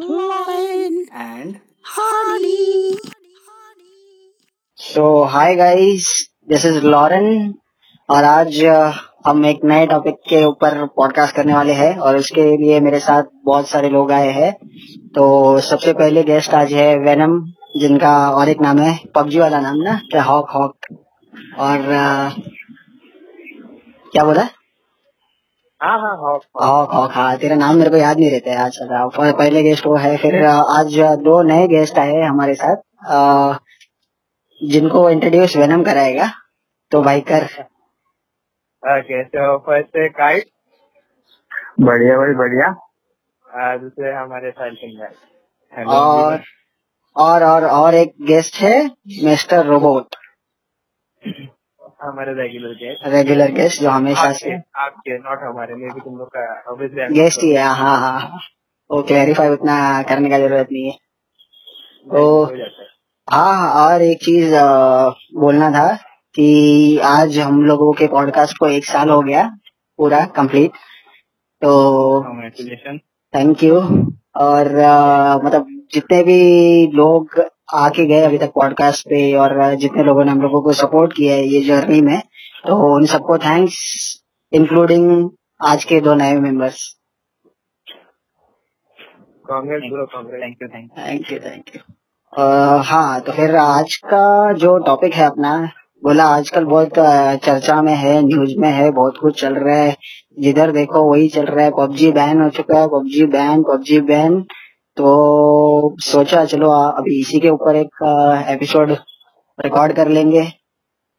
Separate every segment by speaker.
Speaker 1: Lauren
Speaker 2: and.
Speaker 3: So hi guys this is Lauren और आज हम एक नए टॉपिक के ऊपर पॉडकास्ट करने वाले हैं और उसके लिए मेरे साथ बहुत सारे लोग आए हैं। तो सबसे पहले गेस्ट आज है वेनम जिनका और एक नाम है पबजी वाला नाम ना हॉक हॉक और अ, क्या बोला?
Speaker 2: हाँ हाँ हॉक
Speaker 3: हॉक हॉक हाँ तेरा नाम मेरे को याद नहीं रहता है आज का पहले गेस्ट वो है फिर आज दो नए गेस्ट आए हमारे साथ। जिनको इंट्रोड्यूस वेनम कराएगा तो भाई कर
Speaker 2: हाँ, कैसे हो फ़र्स्ट है काइट
Speaker 4: बढ़िया भाई बढ़िया।
Speaker 2: दूसरे हमारे साथ सिंगर
Speaker 3: और और और और एक गेस्ट है मिस्टर रोबोट
Speaker 2: हमारे रेगुलर गेस्ट
Speaker 3: रेगुलर गेस्ट जो हमेशा से।
Speaker 2: आपके नॉट हमारे में भी तुम लोग का
Speaker 3: गेस्ट ही है हाँ हाँ। वो क्लैरिफाई उतना करने का ज़रूरत नहीं है। तो
Speaker 2: हो
Speaker 3: और एक चीज़ बोलना था कि आज हम लोगों के पॉडकास्ट को एक साल हो गया पूरा कंप्लीट तो थैंक यू और अ, मतलब जितने भी लोग आके गए अभी तक पॉडकास्ट पे और जितने लोगों ने हम लोगों को सपोर्ट किया है ये जर्नी में तो उन सबको थैंक्स इंक्लूडिंग आज के दो नए members
Speaker 2: congrats bro congrats thank you thank
Speaker 3: thank you thank you हाँ तो फिर आज का जो टॉपिक है अपना बोला आजकल बहुत चर्चा में है न्यूज़ में है बहुत कुछ चल रहा है। जिधर देखो वही चल रहा है पबजी बैन हो चुका है पबजी बैन पबजी बैन तो सोचा, चलो अभी इसी के ऊपर एक एपिसोड रिकॉर्ड कर लेंगे।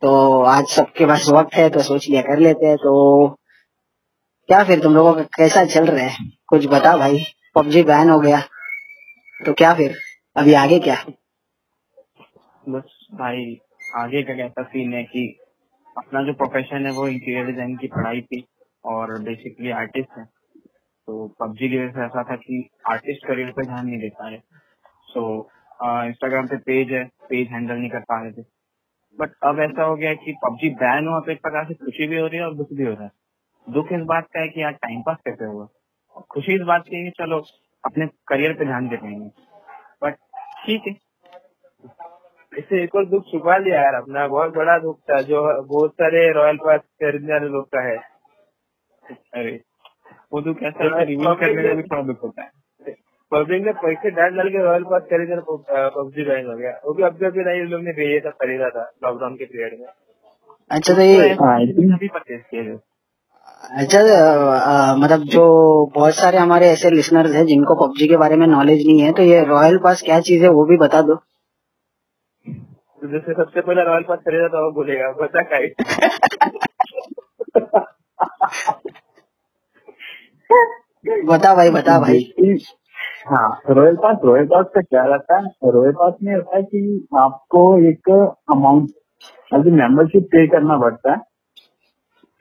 Speaker 3: तो आज सबके पास वक्त है तो सोच लिया कर लेते हैं। तो क्या फिर तुम लोगों का कैसा चल रहा है? कुछ बता भाई, पबजी बैन हो गया। तो क्या फिर? अभी आगे क्या?
Speaker 2: बस भाई, आगे का कैसा सीन है कि अपना जो प्रोफेशन है, वो इंटीरियर डिज़ाइन की पढ़ाई थी और बेसिकली आर्टिस्ट है। तो पबजी की वजह से ऐसा था कि आर्टिस्ट करियर पे ध्यान नहीं दे पा रहे। सो इंस्टाग्राम पे पेज है पेज हैंडल नहीं कर पा रहे थे। बट अब ऐसा हो गया कि पबजी बैन हुआ तो एक प्रकार से खुशी भी हो रही है और दुख भी हो रहा है। दुख इस बात का है कि यार टाइम पास कैसे हुआ? खुशी इस बात की है कि चलो अपने करियर पे ध्यान दे पाएँगे। बट ठीक है। इससे एक और दुख छुपा लिया यार अपना। बहुत बड़ा दुख था जो बहुत सारे रॉयल पास खरीदने वाले लोग का है। अरे वो ऐसा है रिव्यू करने में भी दुख होता है। पब्लिक ने पैसे डाल डाल के रॉयल पास खरीदे पबजी बैन हो गया। वो भी अभी अभी नहीं लोग ने ये सब खरीदा था लॉकडाउन के पीरियड में।
Speaker 3: अच्छा तो ये
Speaker 4: हाँ, think-
Speaker 2: अभी परचेज किए थे
Speaker 3: अच्छा अ, अ, मतलब जो बहुत सारे हमारे ऐसे लिसनर्स हैं जिनको पबजी के बारे में नॉलेज नहीं है तो ये रॉयल पास क्या चीज़ है वो भी बता दो।
Speaker 2: तो जैसे सबसे पहले रॉयल पास खरीदा था वो बोलेगा बता काइट
Speaker 3: बता भाई बता भाई।
Speaker 4: हाँ रॉयल पास रॉयल पास का क्या रहता है? रॉयल पास में रहता है कि आपको एक अमाउंट मतलब मेंबरशिप पे करना पड़ता है।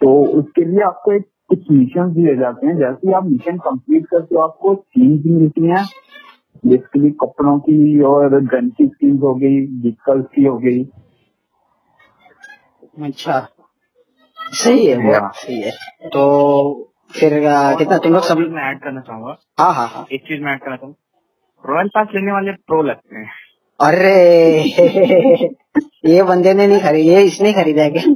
Speaker 4: तो उसके लिए आपको एक कुछ मिशन दिए जाते हैं। जैसे ही आप मिशन कंप्लीट करते हो आपको स्कीम्स मिलती हैं। बेसिकली कपड़ों की और गन की स्कीम्स हो गई व्हीकल्स की हो गई।
Speaker 3: अच्छा सही है। सही है। तो फिर कितना तुम लोग सब
Speaker 2: मैं ऐड करना चाहूँगा।
Speaker 3: हाँ हाँ हाँ।
Speaker 2: एक चीज़ मैं ऐड करना चाहूँगा रॉयल पास लेने वाले प्रो लगते हैं।
Speaker 3: अरे! ये बंदे ने नहीं खरीदे ये इसने खरीदा है क्या?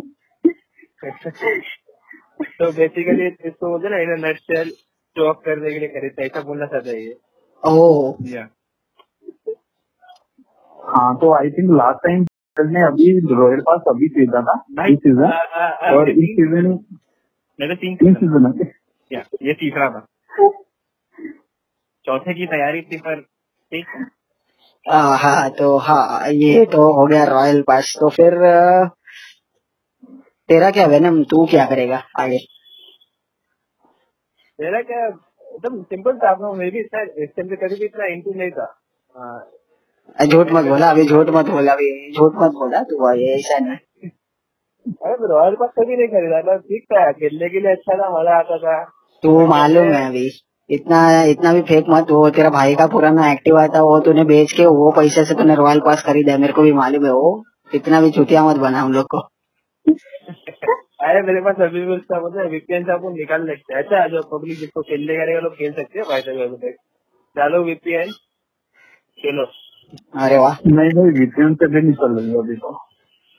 Speaker 2: तो बेसिकली इसको बोलते ना इन नटशेल शो ऑफ़ करने के लिए खरीदता है। ऐसा बोलना चाहता है ये।
Speaker 3: ओह।
Speaker 2: या
Speaker 4: हाँ तो आई थिंक लास्ट टाइम ने अभी रॉयल पास अभी खरीदा था। इस सीज़न
Speaker 2: आ, आ, आ,
Speaker 4: और इस सीज़न
Speaker 2: मेरे तीन सीज़न
Speaker 4: है।
Speaker 2: या ये तीसरा था। चौथे की तैयारी थी पर ठीक हाँ।
Speaker 3: तो हाँ ये तो हो गया रॉयल पास तो फिर तेरा क्या वेनम तू क्या करेगा आगे?
Speaker 2: मेरा क्या एकदम सिंपल था मैं भी इतना इस टाइम पे कभी भी इतना इंटू नहीं था।
Speaker 3: झूठ मत बोला अभी झूठ मत बोला अभी झूठ मत बोला तू ऐसा नहीं।
Speaker 2: अरे रॉयल पास कभी नहीं खरीदा बस ठीक था खेलने के लिए अच्छा था मज़ा आता था।
Speaker 3: तू मालूम है अभी इतना इतना भी फेक मत वो तेरा भाई का पुराना एक्टिवा था वो तूने बेच के वो पैसे से तूने रॉयल पास खरीदा है मेरे को भी मालूम है वो। इतना भी चुतिया मत बना हम लोग को।
Speaker 2: अरे मेरे पास अभी भी उसका मतलब वीकेंड से आपको निकाल लेते हैं। अच्छा जो पब्लिक जिसको खेलने करेगा लोग खेल सकते हैं भाई साहब
Speaker 1: डालो वीपीएन चलो
Speaker 3: अरे वाह।
Speaker 4: नहीं भाई वीपीएन से भी नहीं चल रही अभी तो।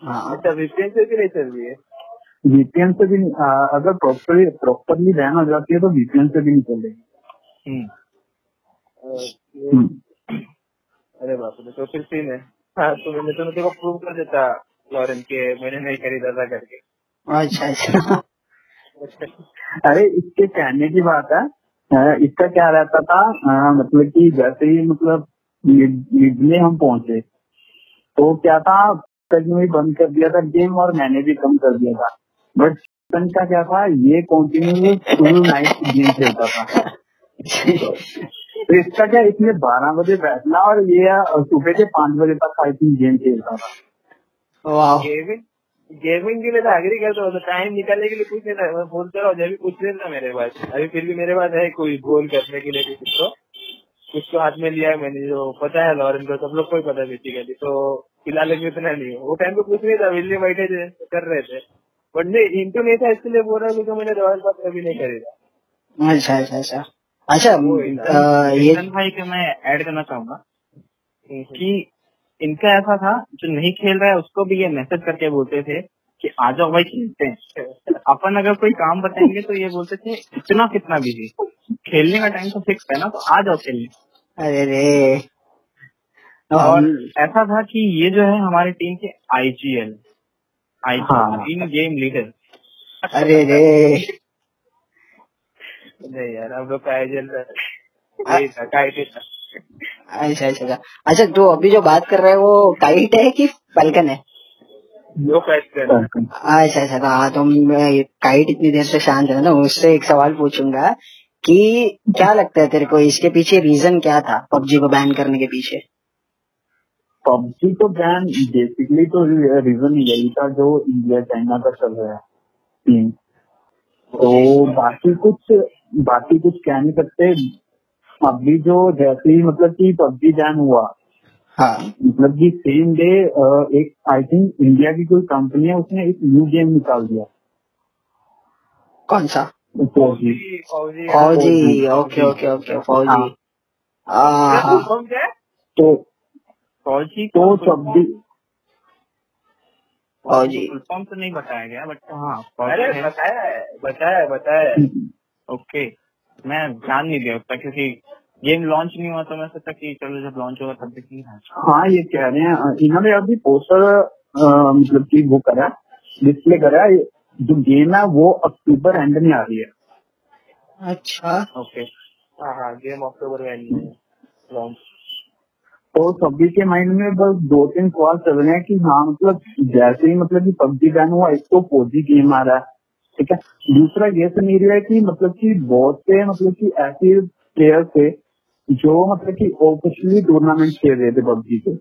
Speaker 1: अच्छा वीपीएन से भी नहीं चल रही है?
Speaker 4: वीपीएन से भी नहीं, आ, अगर प्रॉपरली प्रॉपरली बैन हो जाती है तो वीपीएन से भी नहीं चल रही।
Speaker 1: हम्म।
Speaker 4: हम्म।
Speaker 1: अरे बाप रे तो फिर सीन है। हाँ तो मैंने तो को प्रूव कर देता लॉरेन के मैंने नहीं खरीदा था करके।
Speaker 3: अच्छा अच्छा।
Speaker 4: अरे इसके कहने की बात है इसका क्या रहता था अ, मतलब कि जैसे ही मतलब मिड में हम पहुँचे तो क्या था तक में बंद कर दिया था गेम और मैंने भी कम कर दिया था। बट चिकन का क्या था? ये कंटिन्यू फुल नाइट गेम खेलता था। तो इसका क्या इसमें बारह बजे बैठना और ये सुबह के पाँच बजे तक आई थिंक गेम खेलता था।
Speaker 1: गेमिंग गेमिंग के लिए तो एग्री करता हूँ तो टाइम निकालने के लिए कुछ नहीं था। मैं बोलता रहा जब भी कुछ नहीं था मेरे पास। अभी फिर भी मेरे पास है कोई गोल करने के लिए कुछ तो कुछ तो हाथ में लिया है मैंने जो पता है लॉरेन को सब लोग को ही पता है बेसिकली। तो फ़िलहाल उतना नहीं। वो टाइम पे कुछ नहीं था विल्ली बैठे थे कर रहे थे। बट नहीं इंटू नहीं था इसलिए बोल रहा हूँ क्योंकि मैंने रॉयल पास कभी नहीं खरीदा।
Speaker 3: अच्छा अच्छा अच्छा। अच्छा ये
Speaker 1: इंसान भाई के मैं ऐड करना चाहूँगा कि इनका ऐसा था जो नहीं खेल रहा है उसको भी ये मैसेज करके बोलते थे कि आ जाओ भाई खेलते हैं। अपन अगर कोई काम बताएँगे तो ये बोलते थे इतना कितना बिज़ी खेलने का टाइम तो फिक्स है ना तो आ जाओ खेलने।
Speaker 3: अरे रे।
Speaker 1: और ऐसा था कि ये जो है हमारी टीम के आईजीएल
Speaker 4: हाँ।
Speaker 1: आई इन गेम लीडर
Speaker 3: अरे रे।
Speaker 1: नहीं यार हम लोग का आईजीएल
Speaker 3: अच्छा अच्छा अच्छा। अच्छा तो अभी जो बात कर रहे हैं वो काइट है कि फैल्कन है? अच्छा अच्छा तो हाँ तो काइट इतनी देर से शांत है ना उससे एक सवाल पूछूँगा कि क्या लगता है तेरे को इसके पीछे रीजन क्या था? पबजी को बैन करने के पीछे?
Speaker 4: पबजी को बैन बेसिकली तो रीजन यही था जो इंडिया चाइना का चल रहा है। सीन तो बाकी कुछ बाकी कुछ कह नहीं सकते अभी जो जैसे ही मतलब कि पबजी बैन हुआ
Speaker 3: हाँ।
Speaker 4: मतलब कि सेम डे एक आई थिंक इंडिया की कोई कंपनी है उसने एक न्यू गेम निकाल दिया।
Speaker 3: कौन सा?
Speaker 4: फौजी।
Speaker 1: फौजी
Speaker 3: फौजी। ओके ओके ओके फौजी।
Speaker 4: हाँ।
Speaker 3: हाँ हाँ?
Speaker 4: तो
Speaker 1: फौजी
Speaker 4: तो छब्बीस
Speaker 3: फौजी
Speaker 1: फॉर्म तो नहीं बताया गया बट हाँ अरे बताया है बताया है बताया है। ओके मैं ध्यान नहीं दिया उतना क्योंकि गेम लॉन्च नहीं हुआ तो मैं सोचा कि चलो जब लॉन्च होगा तब देखेंगे
Speaker 4: हाँ। ये कह रहे हैं इन्होंने अभी पोस्टर मतलब कि वो करा डिस्प्ले करा जो गेम है वो अक्टूबर एंड में आ रही है।
Speaker 3: अच्छा।
Speaker 1: ओके हाँ हाँ गेम अक्टूबर में लॉन्च
Speaker 4: तो सभी के माइंड में बस दो तीन सवाल चल रहे हैं कि हाँ मतलब जैसे ही मतलब कि पबजी बैन हुआ एक तो फौजी गेम आ रहा है ठीक है? दूसरा ये सिनेरियो है कि मतलब कि बहुत से मतलब कि ऐसे प्लेयर थे जो मतलब कि ऑफिशियली टूर्नामेंट खेल रहे थे पबजी के।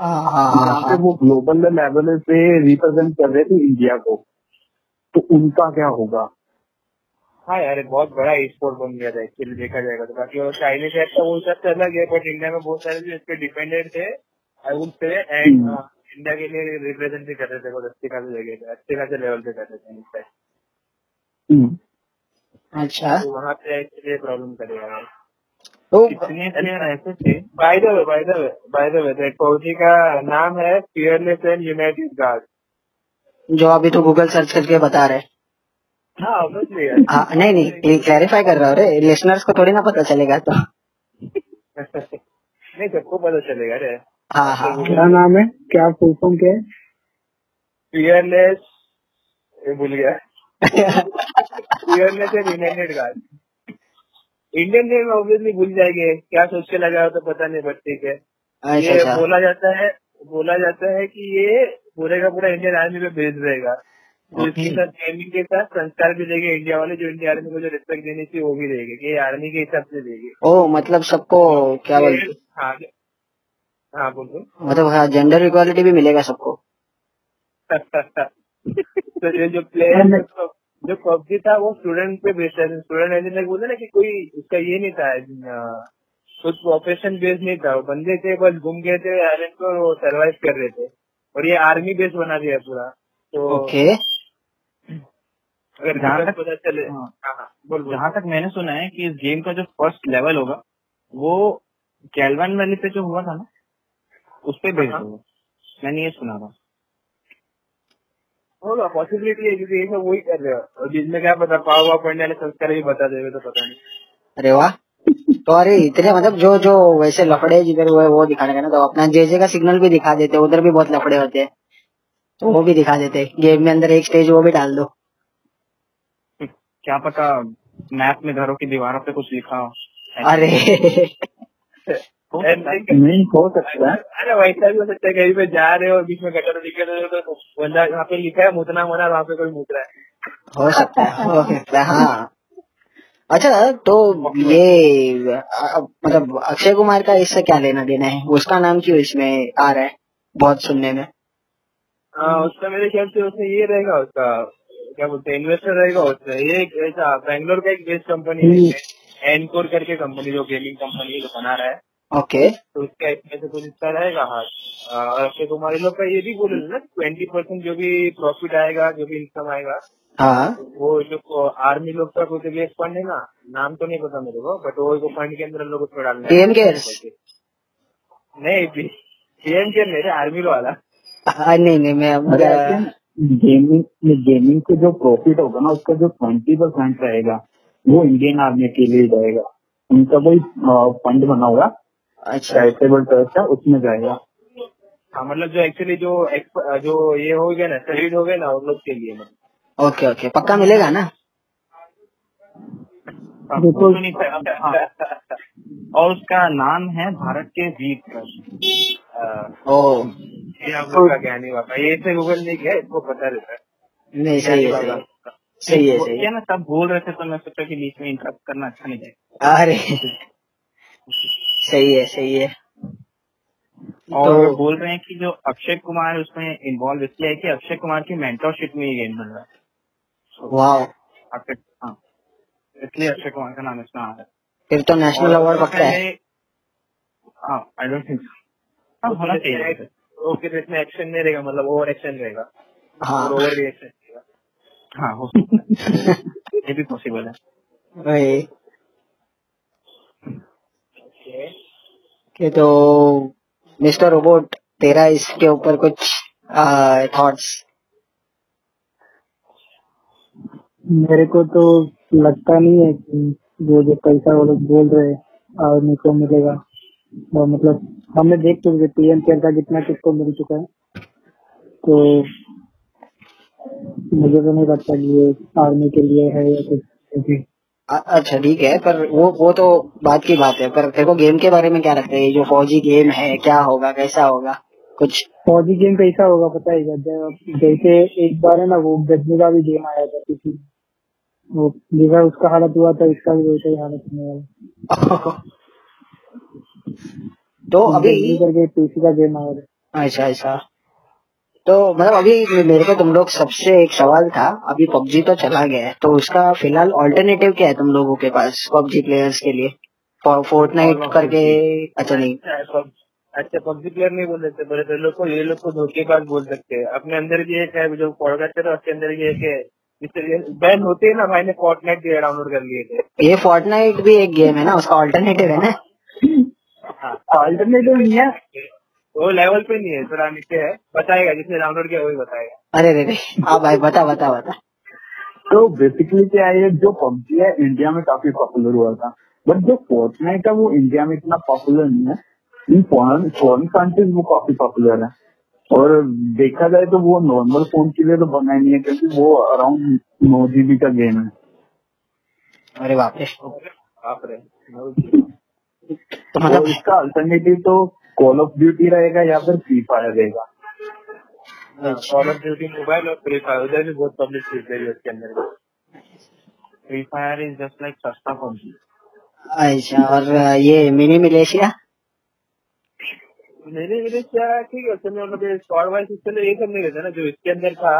Speaker 3: हाँ हाँ हाँ
Speaker 4: पे
Speaker 3: हाँ।
Speaker 4: वो ग्लोबल लेवल से रिप्रेजेंट कर रहे थे इंडिया को। तो उनका क्या होगा?
Speaker 1: हाँ यार बहुत बड़ा स्पोर्ट बन गया था एक्चुअली देखा जाएगा तो बाकी वो चाइनीज़ ऐप का वो सब अलग है बट इंडिया में बहुत सारे जो इस पे डिपेंडेंट थे I would say and. India के लिए रिप्रेजेंट भी कर रहे थे बहुत अच्छे खासे जगह पे अच्छे खासे लेवल पे कर रहे थे।
Speaker 4: हम्म।
Speaker 3: अच्छा
Speaker 1: तो वहाँ पे एक्चुअली प्रॉब्लम करेगा यार
Speaker 3: तो
Speaker 1: प्लेयर ऐसे थे by the way by the way by the way फौजी का नाम है फियरलेस एंड यूनाइटेड गार्ड
Speaker 3: जो अभी तो गूगल सर्च करके बता रहे
Speaker 1: हाँ ऑब्वियसली यार
Speaker 3: हाँ नहीं नहीं क्लैरिफाई कर रहा हूँ रे लिसनर्स को थोड़ी ना पता चलेगा तो।
Speaker 1: नहीं सबको पता चलेगा रे।
Speaker 3: हाँ हाँ।
Speaker 4: क्या नाम है? क्या फुल फॉर्म क्या है?
Speaker 1: फियरलेस ये भूल गया। Fearless and united guard Indian name obviously भूल जाएँगे क्या सोच के लगा हो तो पता नहीं बट ठीक है।
Speaker 3: अच्छा
Speaker 1: ये
Speaker 3: अच्छा।
Speaker 1: बोला जाता है बोला जाता है कि ये पूरे का पूरा इंडियन आर्मी में भेज देगा तो इसके साथ गेमिंग के साथ संस्कार भी देंगे इंडिया वाले जो इंडिया आर्मी को जो रिस्पेक्ट देनी चाहिए वो भी देंगे कि आर्मी के हिसाब से देंगे।
Speaker 3: ओ मतलब सबको क्या बोलते?
Speaker 1: हाँ हाँ बोल दो।
Speaker 3: मतलब हाँ जेंडर इक्वालिटी भी मिलेगा सबको।
Speaker 1: तो ये जो प्लेयर जो पबजी था वो स्टूडेंट पे बेस्ड है। स्टूडेंट इंजीनियर बोलते ना कि कोई उसका ये नहीं था कुछ प्रोफेशन बेस्ड नहीं था। वो बंदे थे बस घूम गए थे आइलैंड को सरवाइव कर रहे थे। और ये आर्मी बेस बना दिया पूरा। तो
Speaker 3: ओके।
Speaker 1: अगर जहाँ तक- पता चले। हाँ। हाँ हाँ बोल जहाँ तक मैंने सुना है कि इस गेम का जो फ़र्स्ट लेवल होगा
Speaker 2: वो कैलवन वैली पे जो हुआ था ना उस पे बेस्ड
Speaker 1: हाँ।
Speaker 2: हुआ मैंने ये सुना था।
Speaker 1: होगा पॉसिबिलिटी है क्योंकि ये सब वही कर रहे हो। और जिसमें क्या पता पाव वाव पढ़ने वाले संस्कार भी बता देवे तो पता नहीं।
Speaker 3: अरे वाह। तो अरे इतने मतलब जो जो वैसे लफड़े जिधर हुए वो दिखाने का ना तो अपना जेजे का सिग्नल भी दिखा देते उधर भी बहुत लफड़े होते हैं। तो वो भी दिखा देते गेम में अंदर एक स्टेज वो भी डाल दो।
Speaker 2: क्या पता मैप में घरों की दीवारों पे कुछ लिखा हो।
Speaker 3: अरे।
Speaker 2: हो सकता है।
Speaker 4: नहीं हो सकता है।
Speaker 1: अरे वैसा भी हो सकता है कहीं पे जा रहे हो बीच में गटर दिख रहे हो तो बंदा यहाँ पे लिखा है मुतना मना वहाँ पे कोई मुत रहा है।
Speaker 3: हो सकता है हो सकता है हाँ। अच्छा तो ये अ, मतलब अक्षय कुमार का इससे क्या लेना देना है? उसका नाम क्यों इसमें आ रहा है बहुत सुनने में?
Speaker 1: हाँ उसका मेरे ख्याल से उसमें ये रहेगा उसका क्या बोलते हैं इन्वेस्टर रहेगा उसमें ये एक ऐसा बैंगलोर का एक बेस्ट कंपनी है एनकोर करके कंपनी जो गेमिंग कंपनी जो बना रहा है।
Speaker 3: ओके
Speaker 1: तो उसका इसमें से कुछ हिस्सा रहेगा हाँ। और अक्षय कुमार लोग का ये भी बोले ना ट्वेंटी परसेंट जो भी प्रॉफिट आएगा जो भी इनकम आएगा
Speaker 3: हाँ।
Speaker 1: वो लोग आर्मी लोग का कुछ भी एक फंड है ना नाम तो नहीं पता मेरे को बट वो फंड के अंदर हम लोग उसको डालना
Speaker 3: PM cares?
Speaker 1: नहीं पीएम केयर नहीं आर्मी वाला।
Speaker 3: हाँ, नहीं नहीं मैं
Speaker 4: गेमिंग गेमिंग से जो प्रॉफिट होगा ना उसका जो ट्वेंटी परसेंट रहेगा वो इंडियन आर्मी के लिए जाएगा। उनका कोई फंड बना होगा
Speaker 3: अच्छा।
Speaker 4: चैरिटेबल ट्रस्ट है उसमें जाएगा।
Speaker 1: हाँ मतलब जो एक्चुअली जो एक्स- जो ये हो गया ना शहीद हो गया ना उन लोग के लिए
Speaker 3: ओके ओके। पक्का मिलेगा ना?
Speaker 2: हाँ, तो नहीं हाँ, और उसका नाम है भारत के वीर ट्रस्ट।
Speaker 1: ये हम लोग का ज्ञान बाबा ये से गूगल नहीं किया इसको पता रहता है।
Speaker 3: नहीं सही है सही है। सही है सही है।
Speaker 2: ना सब बोल रहे थे तो मैं सोचा कि बीच में इंटरप्ट करना अच्छा नहीं
Speaker 3: अरे सही है सही है।
Speaker 2: और
Speaker 3: तो-
Speaker 2: बोल रहे हैं कि जो अक्षय कुमार है उसमें इन्वॉल्व इसलिए है कि अक्षय कुमार की मेंटरशिप में ये गेम बन रहा है।
Speaker 3: वाह
Speaker 2: अक्षय हाँ इसलिए अक्षय कुमार का नाम इसमें आ रहा है।
Speaker 3: फिर तो नेशनल अवार्ड पक्का है।
Speaker 2: हाँ आई डोंट थिंक हाँ होना चाहिए।
Speaker 1: वो फिर इसमें एक्शन नहीं रहेगा मतलब ओवर एक्शन रहेगा।
Speaker 3: हाँ।
Speaker 1: ओवर रिएक्शन
Speaker 2: हाँ हो सकता है। ये भी पॉसिबल है।
Speaker 1: Okay.
Speaker 3: तो मिस्टर रोबोट तेरा इसके ऊपर कुछ थॉट्स
Speaker 5: मेरे को तो लगता नहीं है कि वो जो पैसा वो लोग बोल रहे हैं मेरे को मिलेगा। वो मतलब हमने देख हैं पीएम केयर का कितना किसको मिल चुका है। तो मुझे तो नहीं लगता कि ये आर्मी के लिए है या कुछ।
Speaker 3: अच्छा ठीक है पर वो वो तो बात की बात है पर को गेम के बारे में क्या लगता है? जो फौजी गेम है क्या होगा कैसा होगा? कुछ
Speaker 5: फौजी गेम कैसा होगा पता है जैसे एक बार है ना वो गजनी का भी गेम आया था। किसी वो जैसा उसका हालत हुआ था इसका भी वैसा ही हालत होने वाला
Speaker 3: तो अभी
Speaker 5: करके पीसी का गेम आया
Speaker 3: अच्छा अच्छा। तो मतलब अभी मेरे को तुम लोग सबसे एक सवाल था अभी पबजी तो चला गया है तो उसका फ़िलहाल ऑल्टरनेटिव क्या है तुम लोगों के पास पबजी प्लेयर्स के लिए? फोर्टनाइट करके अच्छा नहीं।
Speaker 1: अच्छा अच्छा पबजी प्लेयर नहीं बोल सकते बड़े तो लोग को ये लोग को धोखेबाज बोल सकते हैं। अपने अंदर भी एक है जो पॉडकास्ट है उसके अंदर भी एक है। बैन होते हैं ना भाई ने फोर्टनाइट भी डाउनलोड कर लिए थे।
Speaker 3: ये फोर्टनाइट भी एक गेम है ना उसका ऑल्टरनेटिव है ना?
Speaker 4: ऑल्टरनेटिव नहीं है?
Speaker 1: वो लेवल पे नहीं है थोड़ा नीचे है। बताएगा जिसने डाउनलोड किया वही बताएगा।
Speaker 3: अरे रे रे हाँ भाई बता बता बता।
Speaker 4: तो बेसिकली क्या है जो पबजी है इंडिया में काफ़ी पॉपुलर हुआ था। बट जो फोर्टनाइट है वो इंडिया में इतना पॉपुलर नहीं है। इन फॉरन फॉरन कंट्रीज़ वो काफ़ी पॉपुलर है। और देखा जाए तो वो नॉर्मल फ़ोन के लिए तो बना ही नहीं है क्योंकि वो अराउंड नौ जीबी का गेम है।
Speaker 3: अरे बाप रे।
Speaker 1: आप रहे
Speaker 3: तो
Speaker 4: तो
Speaker 3: मतलब
Speaker 4: इसका अल्टरनेटिव तो कॉल ऑफ़ ड्यूटी रहेगा या फिर फ्री फायर रहेगा?
Speaker 1: कॉल ऑफ़ ड्यूटी मोबाइल और फ्री फायर उधर भी बहुत पब्लिक चीज़ है उसके अंदर
Speaker 2: Free Fire is just like सस्ता पबजी
Speaker 3: अच्छा और ये मिनी मिलेशिया
Speaker 1: मेरे क्या ठीक है उसमें मतलब स्क्वाड वाइज सिस्टम ये सब नहीं रहता ना जो इसके अंदर था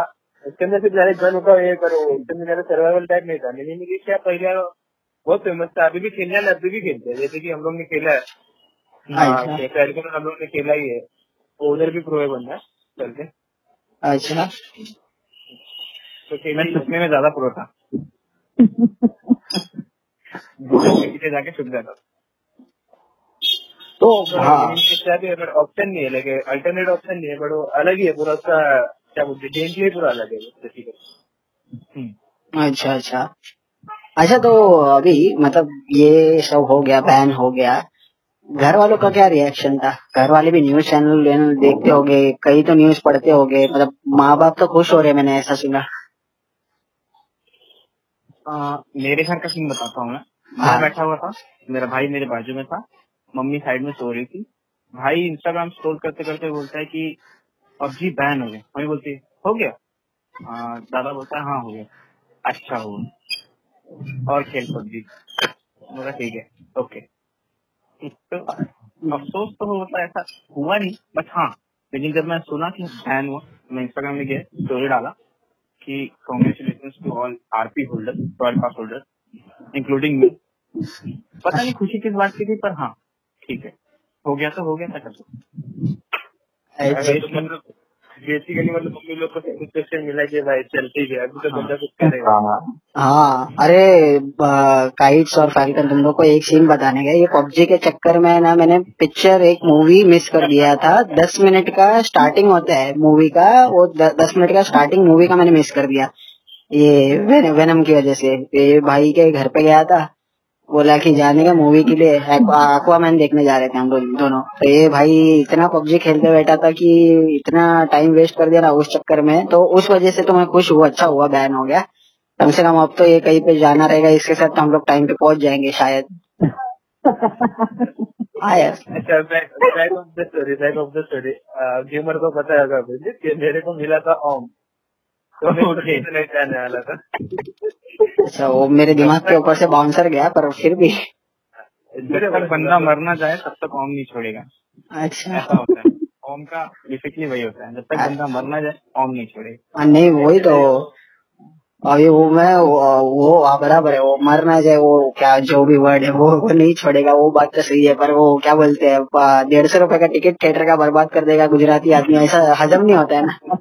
Speaker 1: इसके अंदर सिर्फ़ डायरेक्ट गन उठाओ ये करो इसके अंदर सर्वाइवल टाइप नहीं था। मिनी मिनी क्या पहले बहुत फ़ेमस था। अभी भी खेलने वाले अभी भी खेलते हैं। जैसे कि हम लोग ने खेला है।
Speaker 3: अच्छा।
Speaker 1: हम लोग ने खेला ही है। तो उधर भी प्रो है बंदा। चलते
Speaker 3: अच्छा।
Speaker 1: तो खेल
Speaker 2: मैं छुपने में ज़्यादा प्रो था। जाके छुप जाता।
Speaker 3: तो हाँ।
Speaker 1: ऑप्शन नहीं है लेकिन अल्टरनेट ऑप्शन नहीं है बट वो अलग ही है पूरा उसका क्या बोलते पूरा अलग है।
Speaker 3: अच्छा अच्छा। अच्छा तो अभी मतलब ये सब हो गया बैन हो गया। घर वालों का क्या रिएक्शन था? घर वाले भी न्यूज़ चैनल देखते होंगे कई तो न्यूज़ पढ़ते होंगे मतलब माँ बाप तो खुश हो रहे मैंने ऐसा सुना।
Speaker 2: आ, मेरे घर का सीन बताता हूँ मैं।
Speaker 3: हाँ।
Speaker 2: बैठा हुआ था मेरा भाई मेरे बाजू में था मम्मी साइड में सो रही थी। भाई इंस्टाग्राम स्क्रॉल करते करते बोलता है कि पबजी बैन हो गया। मम्मी बोलती है हो गया? आ, दादा बोलता है हाँ हो गया। अच्छा हो और खेल पबजी। बोला ठीक है। ओके तो अफसोस तो होता ऐसा हुआ नहीं बट हाँ लेकिन जब मैं सुना कि बैन हुआ मैं इंस्टाग्राम में गया स्टोरी डाला कि congratulation to all RP holder royal pass holder including me पता नहीं खुशी किस बात की थी पर हाँ ठीक है। हो गया तो हो गया था कर
Speaker 1: बेसिकली मतलब मम्मी लोग को सेटिस्फेक्शन मिला कि भाई चलते ही है अभी तो बंदा कुछ करेगा।
Speaker 4: हाँ।
Speaker 3: हाँ अरे काइट्स और फाल्कन तुम लोग को एक सीन बताने का ये पबजी के चक्कर में ना मैंने पिक्चर एक मूवी मिस कर दिया था। दस मिनट का स्टार्टिंग होता है मूवी का वो द, दस मिनट का स्टार्टिंग मूवी का मैंने मिस कर दिया। ये वेनम की वजह से। ये भाई के घर पे गया था। बोला कि जाने का मूवी के लिए एक्वामैन देखने जा रहे थे हम लोग दोनों। तो ये भाई इतना पबजी खेलते बैठा था कि इतना टाइम वेस्ट कर दिया ना उस चक्कर में। तो उस वजह से तो मैं खुश हुआ अच्छा हुआ बैन हो गया। कम से कम अब तो ये कहीं पे जाना रहेगा इसके साथ तो हम लोग टाइम पे पहुँच जाएँगे शायद। हाँ यार।
Speaker 1: अच्छा स्टोरी गेमर को पता होगा कि मेरे को मिला था ओम तो मैं जाने वाला था।
Speaker 3: अच्छा वो मेरे दिमाग के ऊपर से बाउंसर गया पर फिर भी।
Speaker 2: जब तक बंदा मर ना जाए तब तक ओम नहीं छोड़ेगा।
Speaker 3: अच्छा।
Speaker 2: ऐसा होता है। ओम का बेसिकली वही होता है। जब तक बंदा मर ना जाए ओम नहीं छोड़ेगा।
Speaker 3: नहीं वही तो। अभी वो मैं वो, बराबर है। वो मर ना जाए वो क्या जो भी वर्ड है वो वो नहीं छोड़ेगा। वो बात तो सही है पर वो क्या बोलते हैं डेढ़ सौ रुपए का टिकट थिएटर का बर्बाद कर देगा गुजराती आदमी। ऐसा हजम नहीं होता है ना।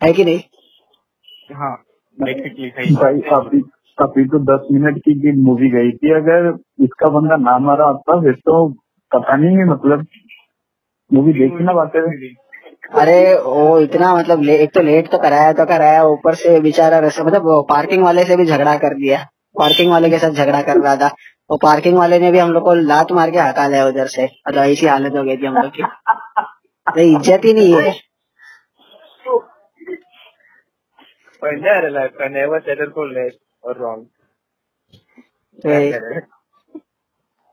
Speaker 3: है कि नहीं?
Speaker 2: हाँ सही
Speaker 4: भाई अभी अभी तो दस मिनट की भी मूवी गई थी। अगर इसका बंदा ना मारा होता फिर तो पता नहीं मतलब मूवी देखी ना थे
Speaker 3: अरे वो इतना मतलब ले, एक तो लेट तो कराया तो कराया ऊपर से बेचारा रस्ते मतलब वो पार्किंग वाले से भी झगड़ा कर दिया। पार्किंग वाले के साथ झगड़ा कर रहा था। वो पार्किंग वाले ने भी हम लोग को लात मार के हटा लिया उधर से। मतलब ऐसी हालत हो गई थी हम लोग की। अरे इज़्ज़त ही नहीं है। तो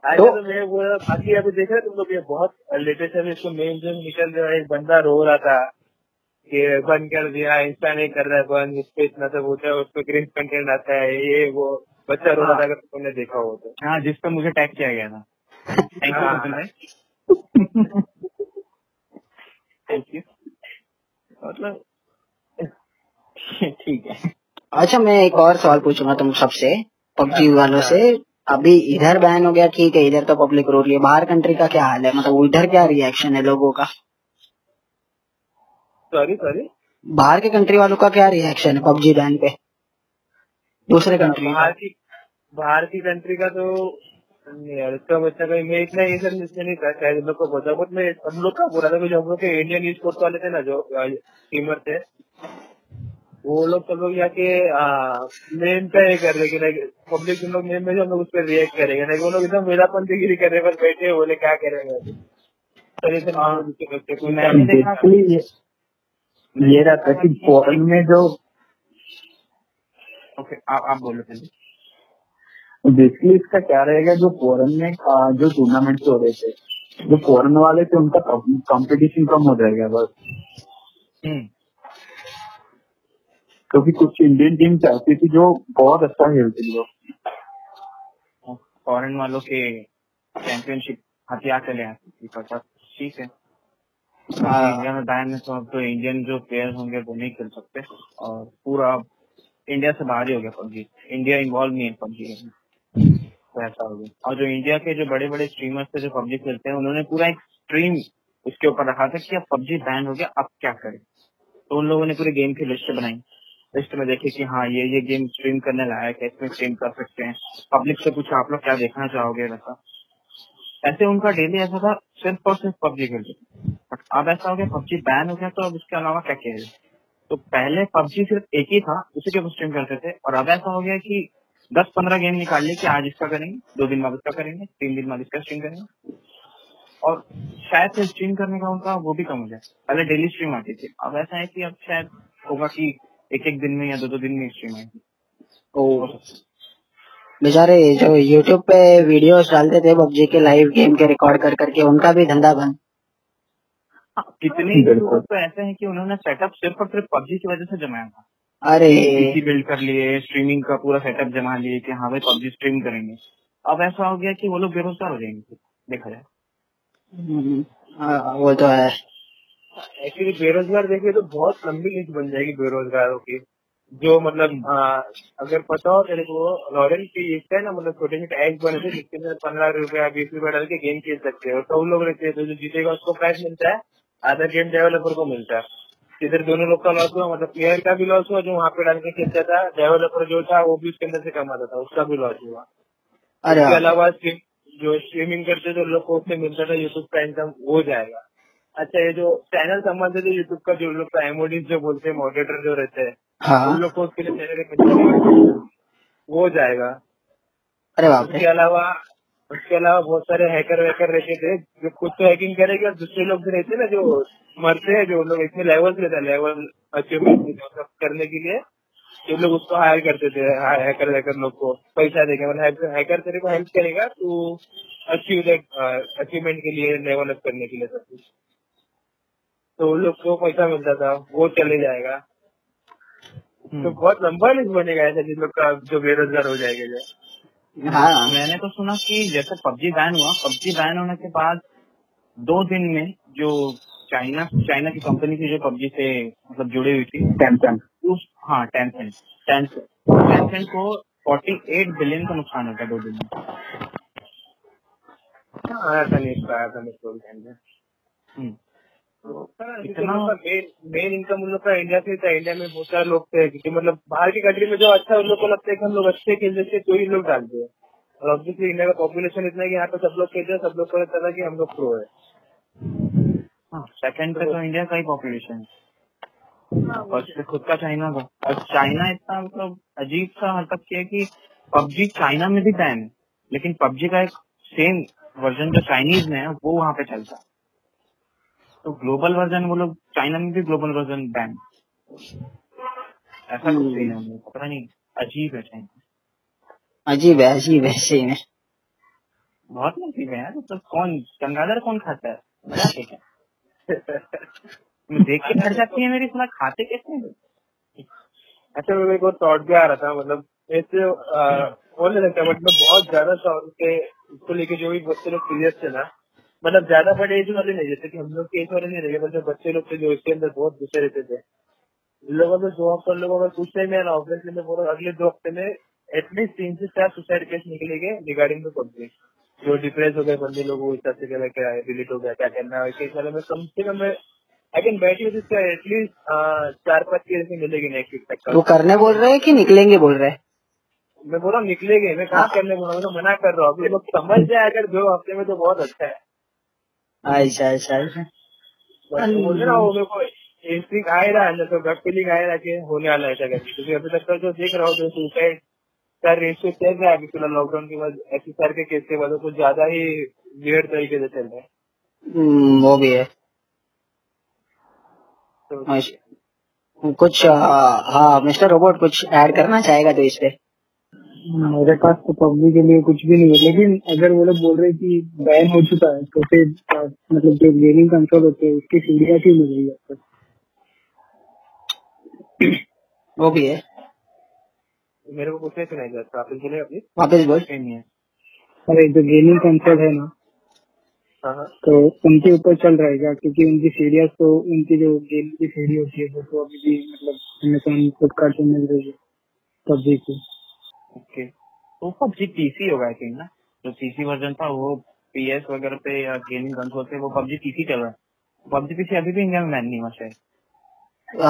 Speaker 1: आज
Speaker 3: तो-
Speaker 1: तो मैं वो बाकी अभी देख रहे तुम लोग ये बहुत लेटेस्ट इसको मेन जो निकल रहा है एक बंदा रो रहा था कि बंद कर दिया इंस्टा नहीं कर रहा है बंद इस पे इतना सब होता है उस पर क्रिंज कंटेंट आता है ये वो बच्चा रो रहा था अगर तुमने देखा हो तो।
Speaker 2: हाँ जिस पे मुझे टैग किया गया था। थैंक यू
Speaker 1: हाँ।
Speaker 2: थैंक यू मतलब ठीक है।
Speaker 3: अच्छा मैं एक और सवाल पूछूँगा तुम सबसे। पबजी वालों से। अभी इधर बैन हो गया ठीक है इधर तो पब्लिक रो रही है। बाहर कंट्री का क्या हाल है? मतलब उधर क्या रिएक्शन है लोगों का?
Speaker 1: सॉरी सॉरी
Speaker 3: बाहर के कंट्री वालों का क्या रिएक्शन है पबजी बैन पे? दूसरे कंट्री
Speaker 1: बाहर की। बाहर की कंट्री का तो यार इसका बच्चा का मैं इतना ये सब नहीं था शायद लोग को पता बट मैं हम लोग का बोला था जो हम लोग के इंडियन स्पोर्ट्स वाले थे ना जो टीमर थे वो लोग सब लोग जाके मेन पे ये कर रहे कि नहीं पब्लिक हम लोग मेन में जो हम लोग उस पर रिएक्ट करेंगे। नहीं वो लोग एकदम मेरापंथीगिरी कर रहे बस बैठे हैं, बोले क्या करेंगे अभी तो ये सब दूसरे बच्चे को-
Speaker 2: मैंने देखा
Speaker 4: बेसिकली ये रहता कि फॉरन में जो
Speaker 2: ओके आप आप बोलो पहले।
Speaker 4: बेसिकली इसका क्या रहेगा जो फॉरन में जो टूर्नामेंट हो रहे थे जो फॉरन वाले थे उनका कंपटीशन कम हो जाएगा बस।
Speaker 2: हम्म।
Speaker 4: क्योंकि कुछ इंडियन टीम चाहती थी जो बहुत अच्छा खेलती थी
Speaker 2: फॉरेन वालों के चैंपियनशिप हथियार चले आते ठीक है
Speaker 3: हाँ।
Speaker 2: इंडिया में बैन है तो अब तो इंडियन जो प्लेयर्स होंगे वो नहीं खेल सकते। और पूरा इंडिया से बाहर ही हो गया पबजी इंडिया इन्वॉल्व नहीं है पबजी में। तो ऐसा हो गया। और जो इंडिया के जो बड़े बड़े स्ट्रीमर्स थे जो पबजी खेलते हैं उन्होंने पूरा एक स्ट्रीम उसके ऊपर रखा था कि अब पबजी बैन हो गया अब क्या करें? तो उन लोगों ने पूरे गेम की लिस्ट बनाई। लिस्ट में देखे कि हाँ ये ये गेम स्ट्रीम करने लायक है, इसमें स्ट्रीम कर सकते हैं। पब्लिक से पूछा आप लोग क्या देखना चाहोगे वैसा? ऐसे उनका डेली ऐसा था, सिर्फ़ और सिर्फ़ पबजी खेलते बट अब ऐसा हो गया, पबजी बैन हो गया तो अब उसके अलावा क्या खेल तो पहले पबजी सिर्फ़ एक ही था, उसी के स्ट्रीम करते थे। और अब ऐसा हो गया कि दस पंद्रह गेम निकाल लिए कि आज इसका करेंगे, दो दिन बाद इसका करेंगे, तीन दिन बाद इसका स्ट्रीम करेंगे। और शायद से स्ट्रीम करने का उनका वो भी कम हो जाए। पहले डेली स्ट्रीम आती थी। अब ऐसा है कि अब शायद होगा कि एक एक दिन में या दो दो दिन में स्ट्रीम आएगी।
Speaker 3: ओ। बेचारे जो यूट्यूब पे वीडियोस डालते थे पबजी के लाइव गेम के रिकॉर्ड कर करके उनका भी धंधा बंद।
Speaker 2: हाँ, कितने। यूट्यूबर तो ऐसे हैं कि उन्होंने सेटअप सिर्फ़ और सिर्फ़ पबजी की वजह से जमाया था?
Speaker 3: अरे।
Speaker 2: पीसी बिल्ड कर लिए स्ट्रीमिंग का पूरा सेटअप जमा लिए कि हाँ भाई पबजी स्ट्रीम करेंगे। अब ऐसा हो गया कि वो लोग बेरोजगार हो जाएँगे। देखा जाए।
Speaker 3: हम्म, हाँ, वो तो है।
Speaker 1: एक्चुअली बेरोजगार देखे तो बहुत लंबी लिस्ट बन जाएगी बेरोजगारों की। जो मतलब आ, अगर पता हो तेरे को रॉयल की लिस्ट है ना मतलब छोटे छोटे एग्स बने थे जिसके अंदर पंद्रह रुपया बीस रुपया डाल के गेम खेल सकते हैं। और सब लोग रहते हैं तो जो जीतेगा उसको प्राइस मिलता है आधा गेम डेवलपर को मिलता है। इधर दोनों लोग का लॉस हुआ मतलब प्लेयर का भी लॉस हुआ जो वहाँ पे डाल के खेलता था डेवलपर जो था वो भी उसके अंदर से कमाता था उसका भी लॉस हुआ। इसके अलावा जो स्ट्रीमिंग करते जो लोग को उससे मिलता था यूट्यूब का इनकम हो जाएगा। अच्छा ये जो चैनल संबंधित है यूट्यूब का जो लोग का एमओडीज जो बोलते हैं मॉडरेटर जो रहते हैं
Speaker 3: हाँ।
Speaker 1: उन लोग को उसके लिए चैनल वो जाएगा।
Speaker 3: अरे बाप
Speaker 1: उसके अलावा उसके अलावा बहुत सारे हैकर वैकर रहते थे जो खुद तो हैकिंग करेंगे और दूसरे लोग भी रहते हैं ना जो मरते हैं जो लोग इसमें लेवल रहता है लेवल अचीवमेंट करने के लिए जो लोग उसको हायर करते थे हैकर वैकर लोग को पैसा देंगे मतलब हैकर तेरे को हेल्प करेगा तू अचीव अचीवमेंट के लिए लेवल अप करने के लिए सब कुछ। तो उन लोग को पैसा मिलता था वो चले जाएगा। तो बहुत लंबा लिस्ट बनेगा ऐसा जिन लोग का जो बेरोजगार हो जाएगा।
Speaker 3: हाँ।
Speaker 2: मैंने तो सुना कि जैसे पबजी बैन हुआ पबजी बैन होने के बाद दो दिन में जो चाइना चाइना की कंपनी थी जो पबजी से मतलब जुड़ी हुई थी
Speaker 4: सैमसंग
Speaker 2: उस हाँ टेंसेंट टेंसेंट टेंसेंट को 48 बिलियन का नुकसान होता दो दिन में।
Speaker 1: हाँ, आया था न्यूज़ आया था
Speaker 2: इतना-
Speaker 1: मेन इनकम उन लोग का इंडिया से था इंडिया में बहुत सारे लोग थे क्योंकि मतलब बाहर की कंट्री में जो अच्छा उन लोग को लगता है कि हम लोग अच्छे खेलते थे तो ही लोग डालते हैं। और ऑब्वियसली इंडिया का पॉपुलेशन इतना है कि यहाँ पे सब लोग खेलते हैं सब लोग को लगता था कि हम लोग प्रो है।
Speaker 2: हाँ सेकंड पे तो इंडिया का ही पॉपुलेशन फ़र्स्ट पे खुद का चाइना का। और चाइना इतना मतलब अजीब सा हरकत किया कि पबजी चाइना में भी बैन है लेकिन पबजी का एक सेम वर्जन जो चाइनीज़ में है वो वहाँ पे चलता। है तो ग्लोबल वर्जन वो लोग चाइना में भी ग्लोबल वर्जन बैन ऐसा कुछ सीन है का, पता नहीं अजीब है चाइना
Speaker 3: अजीब है अजीब है सही में।
Speaker 2: बहुत नसीब है यार मतलब कौन चमगादड़ कौन खाता है? मज़ा है देख के हट जाती है मेरी सुना खाते कैसे हैं?
Speaker 1: अच्छा मेरे को थॉट भी आ रहा था मतलब ऐसे आ, बोल नहीं सकता बट मैं बहुत ज़्यादा शौक के इसको लेके जो भी बच्चे लोग सीरियस थे ना मतलब ज़्यादा बड़े एज वाले नहीं जैसे कि हम लोग के एज वाले नहीं रहे जो बच्चे लोग थे जो इसके अंदर बहुत घुसे रहते थे। लोगों में दो हफ़्ते लोगों में कुछ टाइम ना ऑब्वियसली मैं बोल हूँ, अगले दो हफ़्ते में एटलीस्ट तीन से चार सुसाइड केस निकलेंगे रिगार्डिंग द पब्लिक जो डिप्रेस हो गए बंदे लोग वो हिसाब से क्या क्या डिलीट हो गया क्या करना है? केस वाले में कम से कम आई कैन बैट यू इसका एटलीस्ट चार पाँच केस में मिलेगी नेक्स्ट वीक तक
Speaker 3: वो करने बोल रहे हैं कि निकलेंगे बोल रहे हैं?
Speaker 1: मैं बोला निकलेंगे मैं कहाँ करने बोला? मैं तो मना कर रहा हूँ। अभी लोग समझ जाए अगर दो हफ़्ते में तो बहुत अच्छा है।
Speaker 3: अच्छा अच्छा अच्छा।
Speaker 1: बट बोल रहा हूँ मेरे को इंस्टिंग आ रहा है अंदर तो गट फीलिंग आ रहा है कि होने वाला है ऐसा करके। क्योंकि अभी तक का जो देख रहा हूँ जो सुसाइड का रेशियो चल रहा है अभी फ़िलहाल लॉकडाउन के बाद ऐसी के केस के बाद कुछ ज़्यादा ही वियर्ड तरीके से चल रहा है।
Speaker 3: हम्म, वो भी है।
Speaker 1: तो।
Speaker 3: कुछ हाँ मिस्टर रोबोट कुछ ऐड करना चाहेगा तो इस पे?
Speaker 5: मेरे पास तो पबजी के लिए कुछ भी नहीं है लेकिन अगर वो लोग बोल रहे हैं कि बैन हो चुका है तो फिर मतलब जो गेमिंग कंसोल होते हैं उसकी सीढ़िया क्यों मिल रही है
Speaker 3: वो भी है।
Speaker 1: मेरे को कुछ नहीं सुनाई देता आप बोले अपनी।
Speaker 3: वापस बोल।
Speaker 2: है।
Speaker 5: अरे जो गेमिंग कंसोल है ना
Speaker 1: हाँ हाँ।
Speaker 5: तो उनके ऊपर चल रहेगा क्योंकि उनकी सीढ़ियाँ तो उनकी जो गेम की सीढ़ी होती है वो तो अभी भी मतलब फ्लिपकार्ट से मिल रही है पबजी की।
Speaker 2: ओके तो पबजी पीसी होगा आई थिंक ना? जो पीसी वर्जन था वो पीएस वगैरह पे या गेमिंग कंसोल पे वो पबजी पीसी चल रहा है। पबजी पीसी अभी भी इंडिया में बैन नहीं हुआ शायद।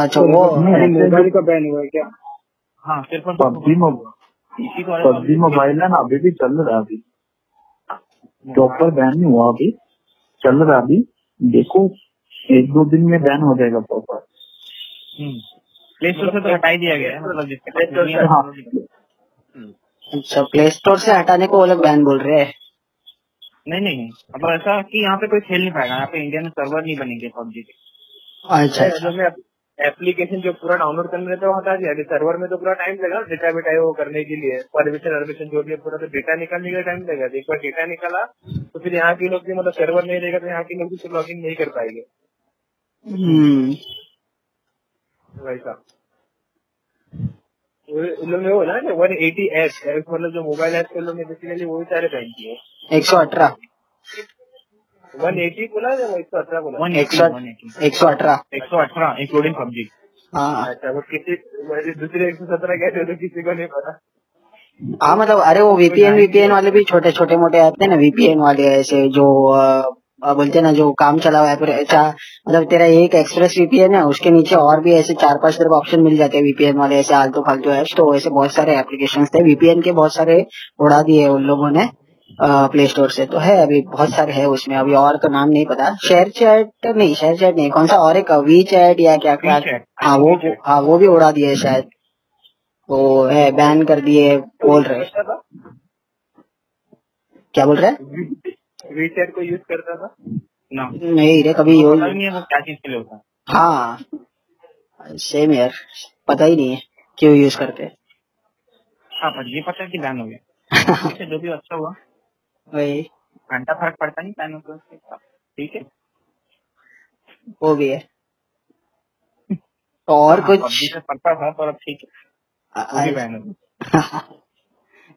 Speaker 3: अच्छा वो
Speaker 5: मोबाइल का बैन हुआ है क्या?
Speaker 2: हाँ सिर्फ़
Speaker 4: पबजी
Speaker 2: वाले
Speaker 4: पबजी मोबाइल है ना अभी भी चल रहा है अभी। प्रॉपर बैन नहीं हुआ अभी। चल रहा है अभी। देखो एक दो दिन में बैन हो जाएगा प्रॉपर
Speaker 2: प्ले स्टोर से तो हटा ही दिया गया है मतलब
Speaker 3: अच्छा प्ले स्टोर से हटाने को वो लोग बैन बोल रहे हैं।
Speaker 2: नहीं नहीं मतलब ऐसा कि यहाँ पे कोई खेल नहीं पाएगा यहाँ पे इंडिया में सर्वर नहीं बनेंगे पबजी के।
Speaker 3: अच्छा अच्छा।
Speaker 1: एप्लीकेशन जो पूरा डाउनलोड करने रहता है वो हटा दिया। सर्वर में तो पूरा टाइम लगा डेटा बेटा वो करने के लिए। परमिशन परमिशन जो भी है पूरा तो डेटा निकालने का टाइम लगेगा एक बार डेटा निकाला तो फिर यहाँ के लोग भी मतलब सर्वर नहीं रहेगा तो यहाँ के लोग भी लॉग इन नहीं कर पाएँगे।
Speaker 3: हम्म।
Speaker 1: वैसा। वो- वो ना वन एटी मतलब जो मोबाइल ऐप के लोग बेसिकली वही सारे बैन किए।
Speaker 3: एक सौ अठारह।
Speaker 1: वन एटी बोला या एक सौ अठारह बोला?
Speaker 2: वन
Speaker 3: एक सौ एक सौ अठारह।
Speaker 2: एक सौ अठारह इंक्लूडिंग पबजी
Speaker 3: हाँ।
Speaker 1: अच्छा वो किसी दूसरे एक सौ सत्रह कहते तो किसी को नहीं पता।
Speaker 3: हाँ मतलब अरे वो वीपीएन वीपीएन वाले भी छोटे छोटे मोटे ऐप थे ना वीपीएन वाले ऐसे जो बोलते हैं ना जो काम चला हुआ है फिर ऐसा मतलब तेरा एक एक्सप्रेस वीपीएन है उसके नीचे और भी ऐसे चार पाँच तरफ़ ऑप्शन मिल जाते हैं वीपीएन वाले ऐसे आलतू फालतू ऐप्स तो ऐसे बहुत सारे एप्लीकेशन थे। वीपीएन के बहुत सारे उड़ा दिए उन लोगों ने प्ले स्टोर से। तो है अभी बहुत सारे है उसमें अभी और तो नाम नहीं पता। शेयर चैट नहीं शेयर चैट नहीं कौन सा और एक वी चैट या क्या क्या? हाँ वो हाँ वो भी उड़ा दिए शायद। तो है बैन कर दिए बोल रहे। क्या बोल रहे? हैं
Speaker 1: वीचैट को यूज़ करता था?
Speaker 2: ना
Speaker 3: नहीं रे कभी यूज़
Speaker 2: नहीं है वो क्या चीज़ के लिए होता है।
Speaker 3: हाँ। सेम यार पता ही नहीं है क्यों यूज़ करते हैं।
Speaker 2: हाँ पर ये पता है कि बैन हो गया। जो भी अच्छा हुआ।
Speaker 3: वही।
Speaker 2: घंटा फ़र्क पड़ता नहीं बैन साथ। ठीक है।
Speaker 3: वो भी है तो और
Speaker 2: हाँ,
Speaker 3: कुछ?
Speaker 2: पड़ता था पर अब ठीक है। वो भी बैन गया।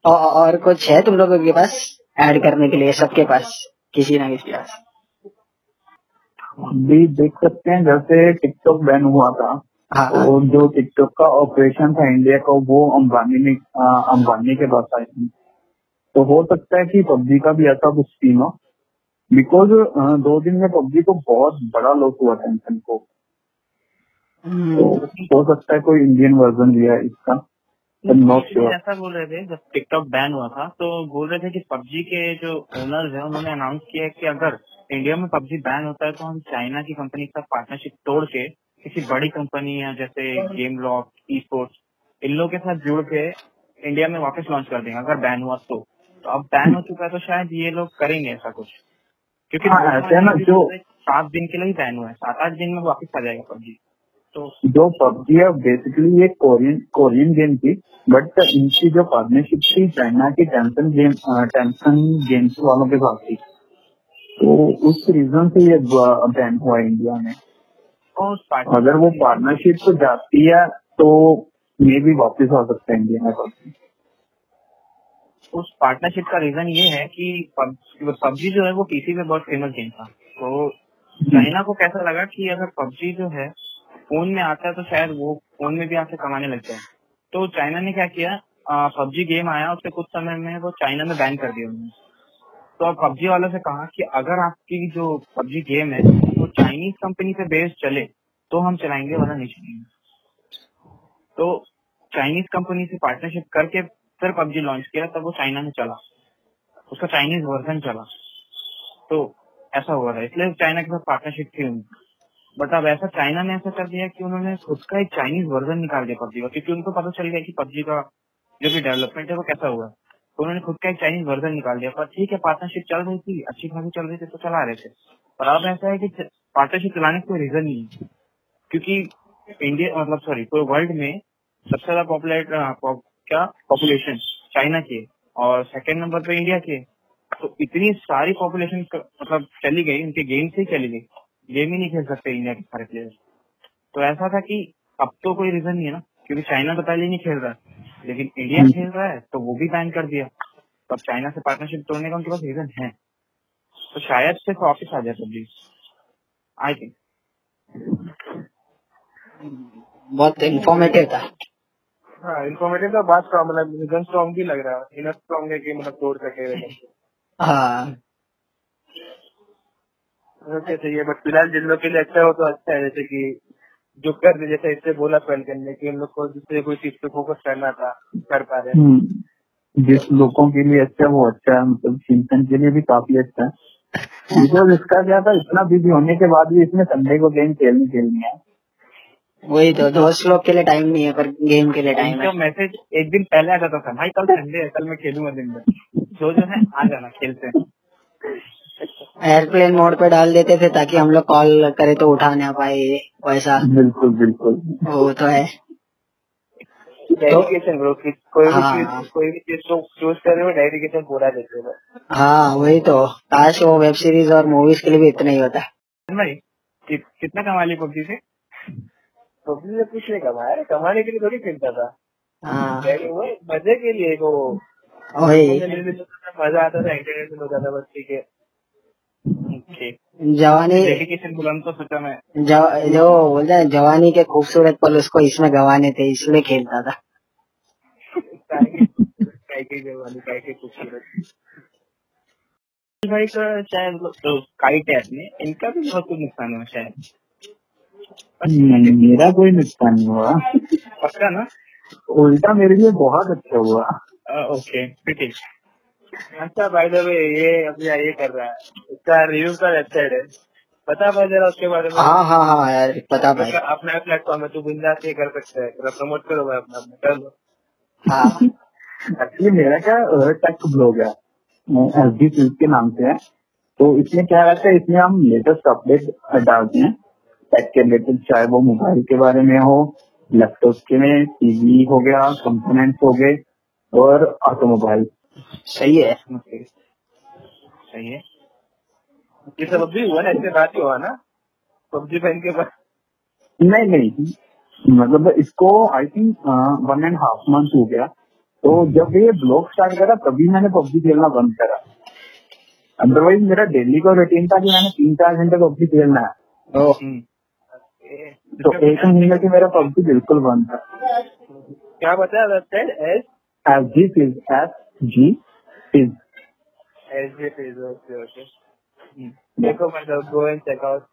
Speaker 3: और, और कुछ है तुम लोगों के पास? ऐड करने के लिए सबके पास किसी ना किसी पास।
Speaker 4: अभी देख सकते हैं जैसे टिकटॉक बैन हुआ था
Speaker 3: हाँ हाँ।
Speaker 4: तो जो टिकटॉक का ऑपरेशन था इंडिया का वो अंबानी ने अंबानी के पास आई थी। तो हो सकता है कि पबजी का भी ऐसा कुछ सीन हो बिकॉज़ दो दिन में पबजी को बहुत बड़ा लॉस हुआ टेंशन को। तो
Speaker 3: हम्म,
Speaker 4: हो सकता है कोई इंडियन वर्जन भी है इसका। नॉट श्योर
Speaker 2: ऐसा बोल रहे थे जब टिकटॉक बैन हुआ था तो बोल रहे थे कि पबजी के जो ओनर्स हैं उन्होंने अनाउंस किया है कि अगर इंडिया में पबजी बैन होता है तो हम चाइना की कंपनी के साथ पार्टनरशिप तोड़ के किसी बड़ी कंपनी या जैसे गेम लॉक ई स्पोर्ट्स इन लोगों के साथ जुड़ के इंडिया में वापस लॉन्च कर देंगे अगर बैन हुआ तो। तो अब बैन हो चुका है तो शायद ये लोग करेंगे ऐसा कुछ। क्योंकि
Speaker 4: हाँ, ना, जो-
Speaker 2: सात दिन के लिए ही बैन हुआ है सात आठ दिन में वापस आ जाएगा पबजी।
Speaker 4: जो पबजी है बेसिकली ये कोरियन कोरियन गेम थी बट इनकी जो पार्टनरशिप थी चाइना की टेंशन गेम टेंशन गेम्स वालों के साथ थी। तो उस रीजन से ये बैन हुआ इंडिया में। अगर वो पार्टनरशिप तो जाती है तो मे भी वापस आ सकता है इंडिया में पबजी।
Speaker 2: उस पार्टनरशिप का रीजन ये है कि पबजी जो है वो पीसी पे बहुत फ़ेमस गेम था। तो चाइना को कैसा लगा कि अगर पबजी जो है फ़ोन में आता है तो शायद वो फ़ोन में भी आपसे कमाने लग जाए। तो चाइना ने क्या किया? पबजी गेम आया, उसके कुछ समय में वो चाइना में बैन कर दिया उन्होंने। तो अब पबजी वालों से कहा कि अगर आपकी जो पबजी गेम है, वो चाइनीज़ कंपनी पे बेस्ड चले तो हम चलाएँगे, वरना नहीं चलाएँगे तो चाइनीज़ कंपनी से पार्टनरशिप करके फिर पबजी लॉन्च किया, तब वो चाइना में चला। उसका चाइनीज़ वर्जन चला। तो ऐसा हुआ था, इसलिए चाइना के साथ पार्टनरशिप थी उनकी। बट अब ऐसा चाइना ने ऐसा कर दिया कि उन्होंने खुद का एक चाइनीज़ वर्जन निकाल दिया पबजी का, क्योंकि उनको पता चल गया कि पबजी का जो भी डेवलपमेंट है वो कैसा हुआ। तो उन्होंने खुद का एक चाइनीज़ वर्जन निकाल दिया। पर ठीक है पार्टनरशिप चल रही थी, अच्छी खासी चल रही थी तो चला रहे थे। पर अब ऐसा है कि पार्टनरशिप चलाने का रीजन नहीं है। क्योंकि इंडिया मतलब सॉरी पूरे वर्ल्ड में सबसे ज़्यादा पॉपुलेट क्या? पॉपुलेशन चाइना की और सेकेंड नंबर पे इंडिया की तो इतनी सारी पॉपुलेशन मतलब चली गई, उनके गेम से ही चली गई। गेम ही नहीं खेल सकते इंडिया के सारे प्लेयर्स तो ऐसा था कि अब तो कोई रीजन नहीं है ना क्योंकि चाइना तो पहले नहीं खेल रहा है। लेकिन इंडिया खेल रहा है तो वो भी बैन कर दिया। तो अब चाइना से पार्टनरशिप तोड़ने का उनके पास रीजन है। तो शायद से ऑफ़िस आ जाए पब्लिक आई थिंक
Speaker 3: बहुत इंफॉर्मेटिव था।
Speaker 1: हाँ इन्फॉर्मेटिव तो बात स्ट्रॉन्ग मतलब रीजन स्ट्रॉन्ग भी लग रहा है। इनफ स्ट्रॉन्ग है कि मतलब तोड़ सके।
Speaker 3: हाँ।
Speaker 1: ओके है बट फ़िलहाल जिन लोग के लिए अच्छा हो तो अच्छा है जैसे कि जो कर दे जैसे इससे बोला पहल करने की हम लोग को दूसरे कोई चीज़ पे फोकस करना था कर पा रहे
Speaker 4: हम्म, जिस लोगों के लिए अच्छा वो अच्छा है मतलब चिंतन के लिए भी काफ़ी अच्छा है। बिकॉज़ इसका क्या था इतना बिज़ी होने के बाद भी इसमें संडे को गेम खेलनी खेलनी है।
Speaker 3: वही तो दोस्त लोग के लिए टाइम नहीं है पर गेम के लिए टाइम है।
Speaker 2: मैसेज एक दिन पहले आ जाता था भाई कल संडे है कल मैं खेलूँगा दिन भर। जो जो है आ जाना खेलते हैं।
Speaker 3: एयरप्लेन मोड पे डाल देते थे ताकि हम लोग कॉल करे तो उठा ना पाए वैसा।
Speaker 4: बिल्कुल बिल्कुल।
Speaker 3: वो तो है।
Speaker 1: डेडिकेशन ब्रो कि कोई भी
Speaker 3: हाँ।
Speaker 1: चीज़ कोई भी चीज़ को चूज़ करे वो डेडिकेशन पूरा देते हैं।
Speaker 3: हाँ वही तो। काश वो वेब सीरीज़ और मूवीज़ के लिए भी इतना ही होता।
Speaker 2: भाई कि, कितना कमा ली पबजी से?
Speaker 1: पबजी से कुछ नहीं कमाया है, कमाने के लिए थोड़ी खेलता था।
Speaker 3: हाँ।
Speaker 1: मज़े के लिए वो मज़ा आता था एंटरटेनमेंट हो जाता बच्चे के।
Speaker 3: जवानी
Speaker 2: डेडिकेशन बुलंद तो सोचा मैं?
Speaker 3: जव, जो बोलते हैं जवानी के खूबसूरत पल उसको इसमें गवाने थे इसलिए खेलता था।
Speaker 1: के के
Speaker 2: भाई का शायद तो काइट है अपने इनका भी बहुत कुछ नुकसान हुआ शायद।
Speaker 4: मेरा कोई नुकसान नहीं हुआ।
Speaker 2: पक्का ना?
Speaker 4: उल्टा मेरे लिए बहुत अच्छा हुआ।
Speaker 2: ओके ठीक
Speaker 1: अच्छा बाय द ये अभी ये कर रहा है। इसका रिव्यू का वेबसाइट है। पता भाई जरा उसके बारे में?
Speaker 3: हाँ हाँ हाँ यार पता भाई
Speaker 1: अपना प्लेटफॉर्म है तू बिंदास ये कर सकता है। थोड़ा प्रमोट करो भाई अपना अपना कर लो।
Speaker 3: हाँ।
Speaker 4: एक्चुअली मेरा क्या टेक ब्लॉग है? एस डी के नाम से है। तो इसमें क्या रहता है इसमें हम लेटेस्ट अपडेट डालते हैं। टेक के रिलेटेड चाहे वो मोबाइल के बारे में हो लैपटॉप के में टीवी हो गया कंपोनेंट्स हो गए और ऑटोमोबाइल
Speaker 3: सही है।
Speaker 2: सही है।
Speaker 1: ये सब अभी हुआ ना इसके बाद ही हुआ ना पबजी फ़ैन के बाद
Speaker 4: नहीं नहीं। मतलब इसको I think one and half month हो गया। तो जब ये ब्लॉग स्टार्ट करा तभी मैंने पबजी खेलना बंद करा। अदरवाइज़ मेरा डेली का रूटीन था कि मैंने तीन चार घंटे पबजी खेलना है।
Speaker 2: हम्म,
Speaker 4: तो एक महीने से मेरा पबजी बिल्कुल बंद था।
Speaker 1: क्या बताया S
Speaker 4: S G S G फिज
Speaker 1: S G page okay okay देखो मतलब go and check out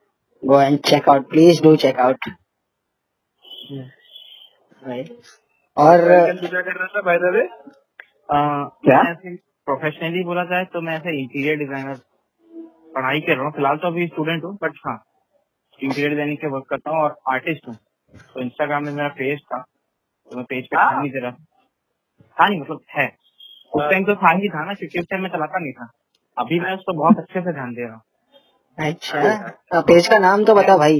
Speaker 3: go and check out. Please do check out. Right. और
Speaker 1: क्या कर रहा था बाय द वे
Speaker 4: क्या?
Speaker 2: प्रोफेशनली बोला जाए तो मैं ऐसे इंटीरियर डिज़ाइनर पढ़ाई कर रहा हूँ। फ़िलहाल तो अभी स्टूडेंट हूँ बट हाँ इंटीरियर डिज़ाइनिंग के वर्क करता हूँ और आर्टिस्ट हूँ। तो इंस्टाग्राम में मेरा पेज था तो मैं पेज पे
Speaker 1: हाँ।
Speaker 2: ध्यान नहीं दे रहा। था नहीं मतलब है। उस टाइम तो था ही था ना क्योंकि उस टाइम मैं चलाता नहीं था। अभी मैं उसको बहुत अच्छे से ध्यान दे रहा हूँ।
Speaker 3: अच्छा पेज का नाम तो बता भाई।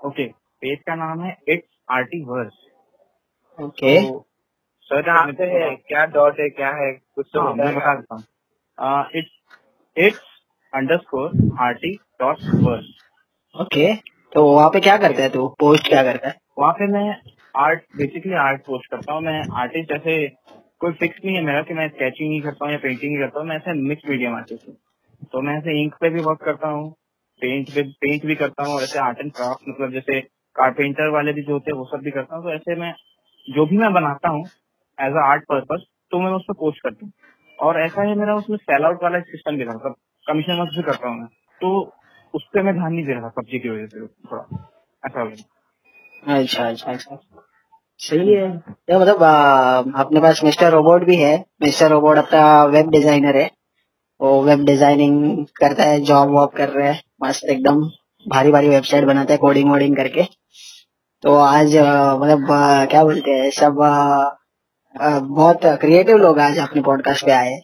Speaker 2: ओके पेज का नाम है it's arty verse
Speaker 3: okay
Speaker 1: sir पे है क्या डॉट है क्या है कुछ तो
Speaker 2: हाँ, मैं बता देता हूँ। It's it's underscore arty dot verse
Speaker 3: okay तो वहाँ पे क्या करता है तू? पोस्ट क्या करता है?
Speaker 2: वहाँ पे मैं आर्ट बेसिकली आर्ट पोस्ट करता हूँ। मैं आर्टिस्ट ऐसे कोई फिक्स नहीं है मेरा कि मैं स्केचिंग ही करता हूँ या पेंटिंग ही करता हूँ, मैं ऐसे मिक्स मीडियम आर्टिस्ट हूँ। तो मैं ऐसे इंक पे भी वर्क करता हूँ पेंट पे पेंट भी करता हूँ और ऐसे आर्ट एंड क्राफ्ट मतलब जैसे कारपेंटर वाले भी जो होते हैं वो सब भी करता हूँ। तो ऐसे मैं, जो भी मैं बनाता हूँ एज अ आर्ट पर्पज तो मैं उस पर पोस्ट करता हूँ। और ऐसा है मेरा उसमें सेल आउट वाला सिस्टम भी था मतलब कमीशन वर्क भी करता हूँ मैं। तो उस पर मैं ध्यान नहीं दे रहा था पबजी की वजह से थोड़ा, ऐसा
Speaker 3: अच्छा अच्छा अच्छा। सही है। तो मतलब आ, अपने पास मिस्टर रोबोट भी है। मिस्टर रोबोट अपना वेब डिज़ाइनर है। वो वेब डिज़ाइनिंग करता है जॉब वॉब कर रहा है। मस्त एकदम भारी भारी वेबसाइट बनाता है कोडिंग वोडिंग करके। तो आज आ, मतलब आ, क्या बोलते हैं सब आ, बहुत क्रिएटिव लोग आज अपने पॉडकास्ट पे आए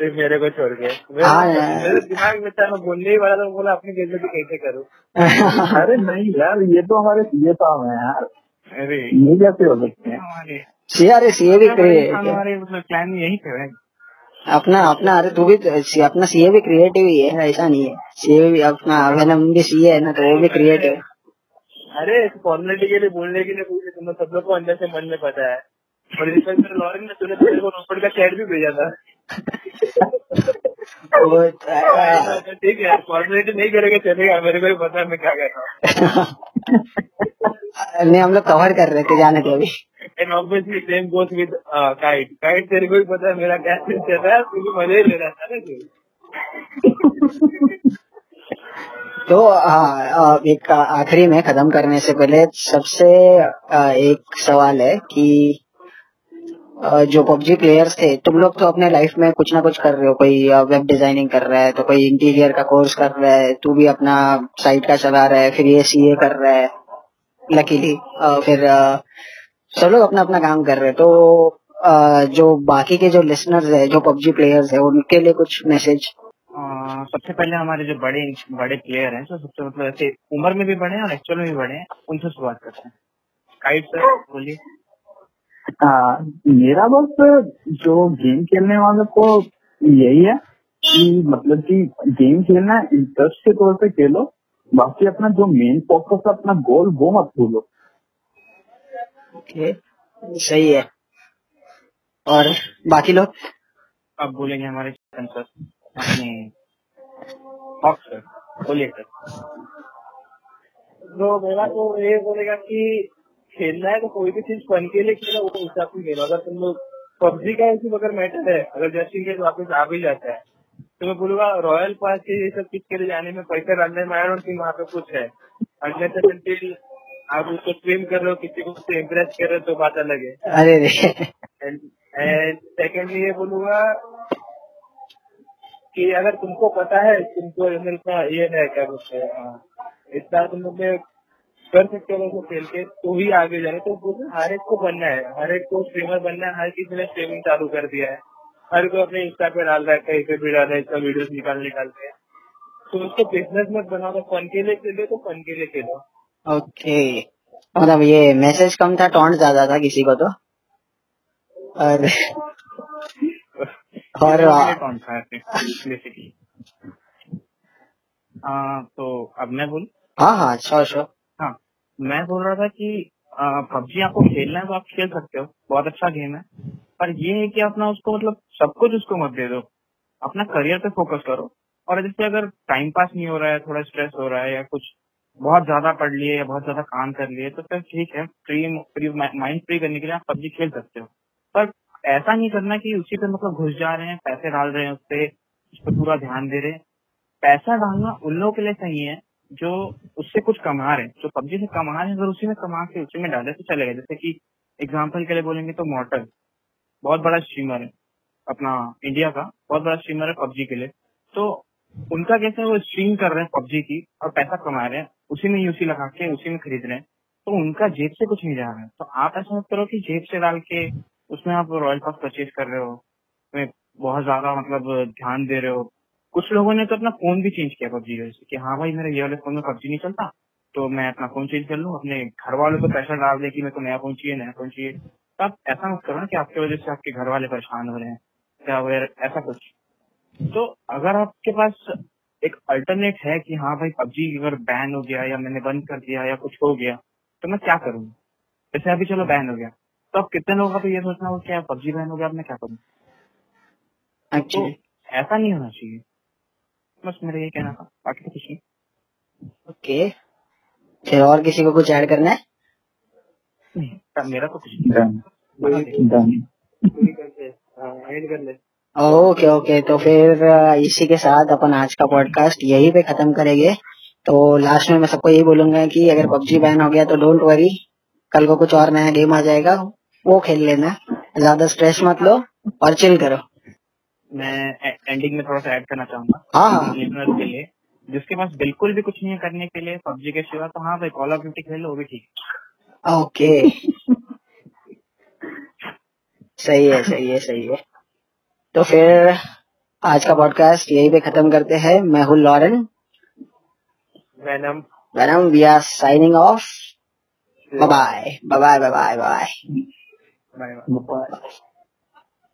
Speaker 1: सिर्फ़ मेरे को छोड़ के।
Speaker 3: हाँ,
Speaker 1: मेरे दिमाग में था मैं बोलने ही वाला था बोला अपनी बेइज्जती कैसे करूँ।
Speaker 4: अरे नहीं यार ये तो हमारे सीए साहब हैं यार। ये कैसे हो सकते हैं
Speaker 2: हमारे।
Speaker 3: सी अरे सीए भी
Speaker 2: हमारे हमारे मतलब प्लान यही थे
Speaker 3: अपना अपना अरे तू भी तो- सी- अपना सीए भी क्रिएटिव ही है ऐसा नहीं है। सीए भी अपना वेनम भी सीए है ना तो वो भी क्रिएटिव है।
Speaker 1: अरे फॉर्मेलिटी के लिए बोलने के लिए पूछे तुम सब लोग को अंदर से मन में पता है। और इस लॉरेन ने तूने रोपड़ का चैट भी भेजा था। ठीक है फॉर्मेलिटी नहीं करेगा चलेगा मेरे को पता है मैं क्या कर रहा हूँ।
Speaker 3: नहीं हम लोग कवर कर रहे थे जाने के अभी।
Speaker 1: And obviously same goes with kite kite तेरे को भी पता है मेरा क्या सीन चल रहा है तू भी मज़े ले रहा था ना तू।
Speaker 3: तो एक आखिरी में खत्म करने से पहले सबसे एक सवाल है कि जो पबजी प्लेयर्स थे, तुम लोग तो अपने लाइफ में कुछ ना कुछ कर रहे हो। कोई वेब डिज़ाइनिंग कर रहा है तो कोई इंटीरियर का कोर्स कर रहा है, तू भी अपना साइट का चला रहा है, फिर ये सीए कर रहा है। लकीली फिर सब लोग अपना अपना काम कर रहे हैं। तो जो बाकी के जो लिसनर्स है, जो पबजी प्लेयर्स है, उनके लिए कुछ मैसेज
Speaker 2: सबसे पहले हमारे जो बड़े बड़े प्लेयर हैं जो सबसे मतलब ऐसे उम्र में भी बड़े हैं और एक्चुअल में भी बड़े हैं, उनसे शुरुआत करते हैं। बोलिए।
Speaker 4: हाँ, मेरा बस जो गेम खेलने वालों को यही है कि मतलब कि गेम खेलना इंटरेस्ट के तौर पे खेलो। बाकी अपना जो मेन फोकस है अपना गोल वो मत भूलो।
Speaker 3: ओके सही है। और बाकी लोग?
Speaker 2: अब बोलेंगे हमारे चेतन सर अपने सर बोलिए सर
Speaker 1: तो मेरा तो ये बोलेगा कि खेलना है तो कोई भी चीज़ फन के लिए खेलो वो हिसाब से खेलो। अगर तुम लोग पबजी का ऐसी अगर मैटर है अगर जस्ट इन वापस आ भी जाता है तो मैं बोलूँगा रॉयल पास के ये सब चीज़ के लिए जाने में पैसे डालने में आई डोंट वहाँ पे कुछ है। आप उसको स्ट्रीम कर रहे हो किसी को उससे इम्प्रेस कर रहे हो तो बात अलग है।
Speaker 3: अरे रे।
Speaker 1: एंड सेकेंडली ये बोलूँगा कि अगर तुमको पता है तुमको का ये है क्या बोलते हैं हाँ, इतना तुम लोग कर सकते हो उसको खेल के तो ही आगे जाए। तो बोलो हर एक को बनना है। हर एक को स्ट्रीमर बनना है। हर किसी ने स्ट्रीमिंग चालू कर दिया है। हर कोई अपने इंस्टा पे डाल रहा है कहीं पे भी डाल रहा है इसका वीडियो निकाल निकाल के। तो उसको बिज़नेस मत बनाओ तो फन के लिए खेलो तो फन के लिए खेलो।
Speaker 3: ओके मतलब ये मैसेज कम था टॉन्ट ज़्यादा था किसी को तो। और और
Speaker 2: कौन था बेसिकली तो अब मैं बोल?
Speaker 3: हाँ हाँ श्योर श्योर
Speaker 2: मैं बोल रहा था कि पबजी आपको खेलना है तो आप खेल सकते हो। बहुत अच्छा गेम है। पर ये है कि अपना उसको मतलब सब कुछ उसको मत दे दो। अपना करियर पे फोकस करो। और जैसे अगर टाइम पास नहीं हो रहा है, थोड़ा स्ट्रेस हो रहा है या कुछ बहुत ज़्यादा पढ़ लिए या बहुत ज़्यादा काम कर लिए तो फिर ठीक है। फ्री फ्री माइंड फ्री करने के लिए आप पबजी खेल सकते हो। पर ऐसा नहीं करना कि उसी पे मतलब घुस जा रहे हैं, पैसे डाल रहे हैं, उस पे उस पर पूरा ध्यान दे रहे हैं। पैसा डालना उन लोगों के लिए सही है जो उससे कुछ कमा रहे हैं, जो पबजी से कमा रहे हैं अगर उसी में कमा के उसी में डाले तो चलेगा जैसे कि एग्ज़ाम्पल के लिए बोलेंगे तो मॉडल बहुत बड़ा स्ट्रीमर है अपना इंडिया का, बहुत बड़ा स्ट्रीमर है पबजी के लिए। तो उनका कैसे वो स्ट्रीम कर रहे हैं पबजी की और पैसा कमा रहे हैं, उसी में यूसी लगा के, उसी में खरीद रहे हैं। तो उनका जेब से कुछ नहीं जा रहा है। तो आप ऐसा मत करो कि जेब से डाल के उसमें आप रॉयल पास परचेज कर रहे हो बहुत ज़्यादा मतलब ध्यान दे रहे हो कुछ लोगों ने तो अपना फ़ोन भी चेंज किया पबजी वजह से कि हाँ भाई मेरे ये वाले फ़ोन में पबजी नहीं चलता तो मैं अपना फ़ोन चेंज कर लूँ अपने घर वालों को पैसा डाल दे कि मेरे को नया फ़ोन चाहिए नया फ़ोन चाहिए। तो आप ऐसा मत करो ना कि आपकी वजह से आपके घर वाले परेशान हो रहे हैं या वगैरह ऐसा कुछ। तो अगर आपके पास एक अल्टरनेट है कि हाँ भाई पबजी अगर बैन हो गया या मैंने बंद कर दिया या कुछ हो गया तो मैं क्या करूँ? जैसे अभी चलो बैन हो गया तो अब कितने लोगों का तो ये सोचना हो क्या पबजी बैन हो गया अब मैं क्या करूँ? तो ऐसा नहीं होना चाहिए। बस मेरा ये कहना था। बाकी तो कुछ नहीं।
Speaker 3: ओके फिर और किसी को कुछ ऐड करना है?
Speaker 2: नहीं, मेरा तो कुछ नहीं।
Speaker 1: हाँ
Speaker 3: ओके ओके तो फिर इसी के साथ अपन आज का पॉडकास्ट यहीं पे खत्म करेंगे। तो लास्ट में मैं सबको यही बोलूँगा कि अगर पबजी बैन हो गया तो डोंट वरी कल को कुछ और नया गेम आ जाएगा। वो खेल लेना। ज़्यादा स्ट्रेस मत लो और चिल करो।
Speaker 2: मैं एंडिंग में थोड़ा सा ऐड करना चाहूँगा।
Speaker 3: हाँ, हाँ।
Speaker 2: लिसनर्स के लिए जिसके पास बिल्कुल भी कुछ नहीं है करने के लिए पबजी के सिवा तो हाँ भाई कॉल ऑफ़ ड्यूटी खेल लो वो भी ठीक है।
Speaker 3: ओके सही है सही है सही है। तो फिर आज का पॉडकास्ट यही पे खत्म करते हैं। मैं हूँ Lauren.
Speaker 1: Venom
Speaker 3: Venom we are signing off. Bye bye bye bye
Speaker 2: bye bye
Speaker 4: bye